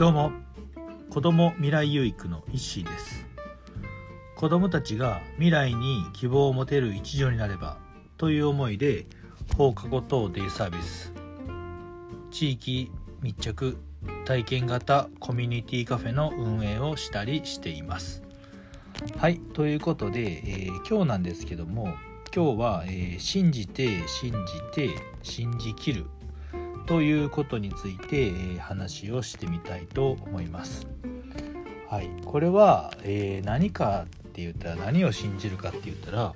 どうも。子ども未来有育の石井です。子どもたちが未来に希望を持てる一助になればという思いで放課後等デイサービス。地域密着体験型コミュニティカフェの運営をしたりしています。はいということで、えー、今日なんですけども今日は、えー、信じて信じて信じきるということについて、えー、話をしてみたいと思います。はい、これは、えー、何かって言ったら何を信じるかって言ったら、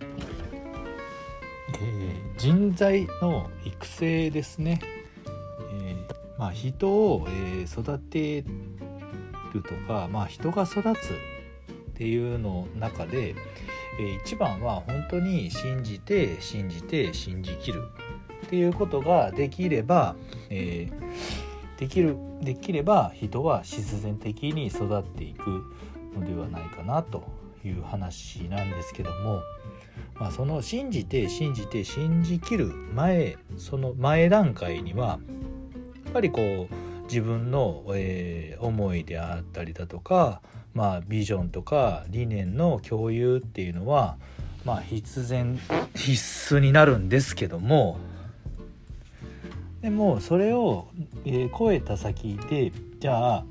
えー、人材の育成ですね。えまあ、人を、え育てるとか、まあ、人が育つっていうの中で、え一番は本当に信じて信じて信じきるっていうことができれば、えー、できるできれば人は必然的に育っていくのではないかなという話なんですけども、まあ、その信じて信じて信じきる前その前段階にはやっぱりこう自分の、えー、思いであったりだとかまあ、ビジョンとか理念の共有っていうのは、まあ、必然必須になるんですけどもでもそれを、え、超えた先でじゃあ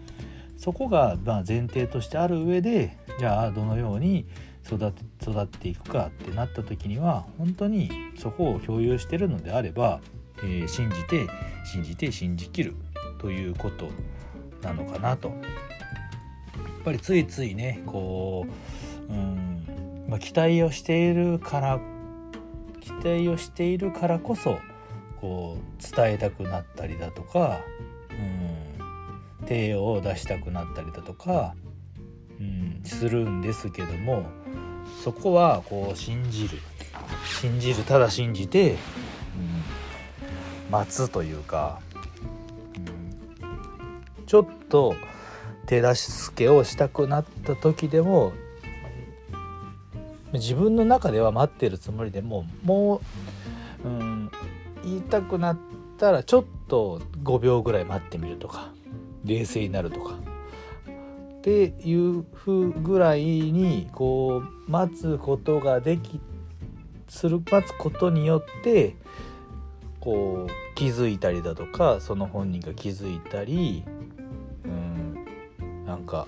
そこがま前提としてある上でじゃあどのように育て育っていくかってなった時には本当にそこを共有してるのであれば、えー、信じて信じて信じきるということなのかなと。やっぱりついついねこう、うんまあ、期待をしているから期待をしているからこそこう伝えたくなったりだとか、うん、手を出したくなったりだとか、うん、するんですけどもそこはこう信じる。信じるただ信じて、うん、待つというか、うん、ちょっと手助けをしたくなった時でも自分の中では待ってるつもりでももう、うん、言いたくなったらちょっと5秒ぐらい待ってみるとか冷静になるとか。っていうぐらいにこう待つことができする待つことによってこう気づいたりだとかその本人が気づいたりうんなんか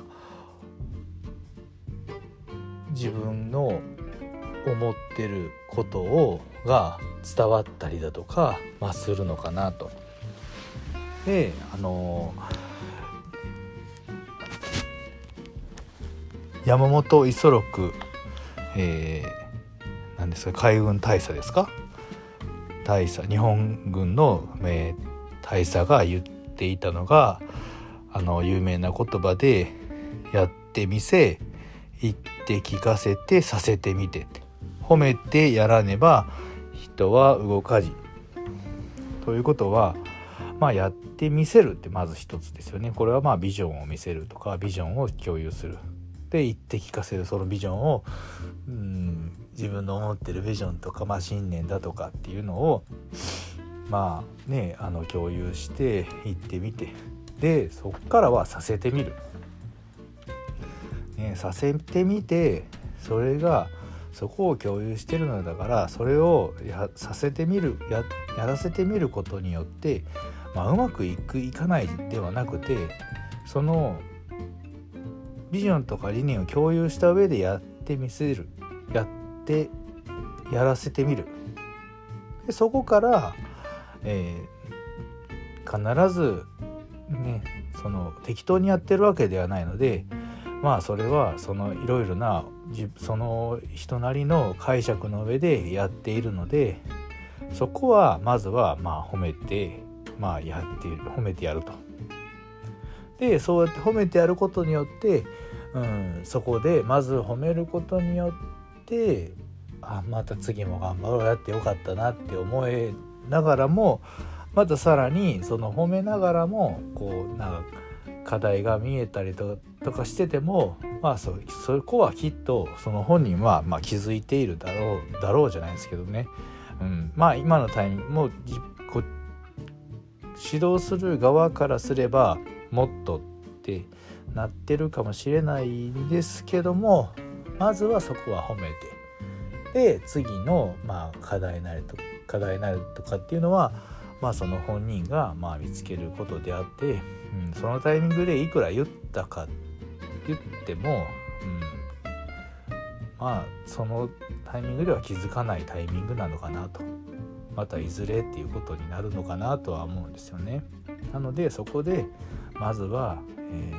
自分の思ってることをが伝わったりだとか、まあ、するのかなと。であの山本五十六、えー、何ですか海軍大佐ですか？大佐日本軍の、えー、大佐が言っていたのがあの有名な言葉でやってみせ言って聞かせてさせてみて褒めてやらねば人は動かじ。ということはまあやってみせるってまず一つですよね。これはまあビジョンを見せるとかビジョンを共有する。で言って聞かせる。そのビジョンをうん自分の思ってるビジョンとか、まあ、信念だとかっていうのをまあねあの共有して言ってみて。でそっからはさせてみる、ね、させてみてそれがそこを共有してるのだからそれをやさせてみるやらせてみることによって、まあ、うまくいくいかないではなくてそのビジョンとか理念を共有した上でやってみせるやってやらせてみる。でそこから、えー、必ずねその適当にやってるわけではないのでまあそれはそのいろいろなその人なりの解釈の上でやっているのでそこはまずはまあ褒めてまあやって褒めてやると。でそうやって褒めてやることによって、うん、そこでまず褒めることによってあまた次も頑張ろうやってよかったなって思いながらもまたさらにその褒めながらもこうなんか課題が見えたりとかしててもまあそそこはきっとその本人はまあ気づいているだろうだろうじゃないですけどね、うん、まあ今のタイミングも指導する側からすればもっとってなってるかもしれないんですけどもまずはそこは褒めて。で次の、まあ、課題なりと課題なりとかっていうのは、まあ、その本人がまあ見つけることであって、うん、そのタイミングでいくら言ったか言っても、うん、まあそのタイミングでは気づかないタイミングなのかなとまたいずれっていうことになるのかなとは思うんですよね。なのでそこでまずは、え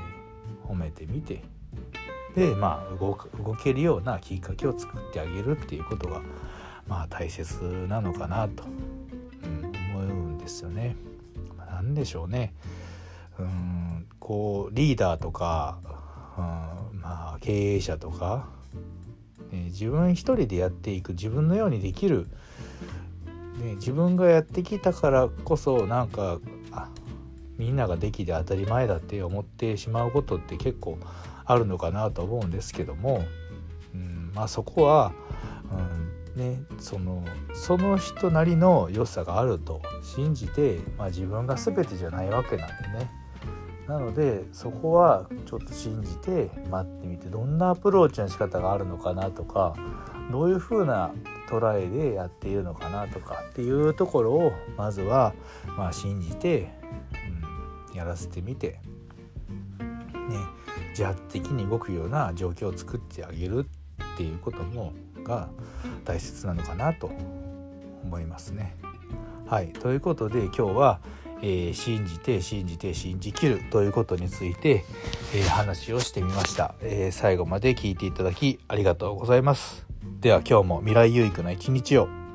ー、褒めてみてでまあ動動けるようなきっかけを作ってあげるっていうことがまあ大切なのかなと、ですよね。何でしょうね。うんこうリーダーとか、うん、まあ経営者とか、ね、自分一人でやっていく自分のようにできる、ね、自分がやってきたからこそなんかあみんなができて当たり前だって思ってしまうことって結構あるのかなと思うんですけども、うん、まあそこは、ね、そのその人なりの良さがあると信じて、まあ、自分が全てじゃないわけなんでね。なのでそこはちょっと信じて待ってみてどんなアプローチの仕方があるのかなとかどういう風なトライでやっているのかなとかっていうところをまずはまあ信じてうんやらせてみて、ね、自発的に動くような状況を作ってあげるっていうこともが大切なのかなと思いますね。はいということで今日は、えー、信じて信じて信じきるということについて、えー、話をしてみました、えー、最後まで聞いていただきありがとうございます。では今日も未来有益な一日を。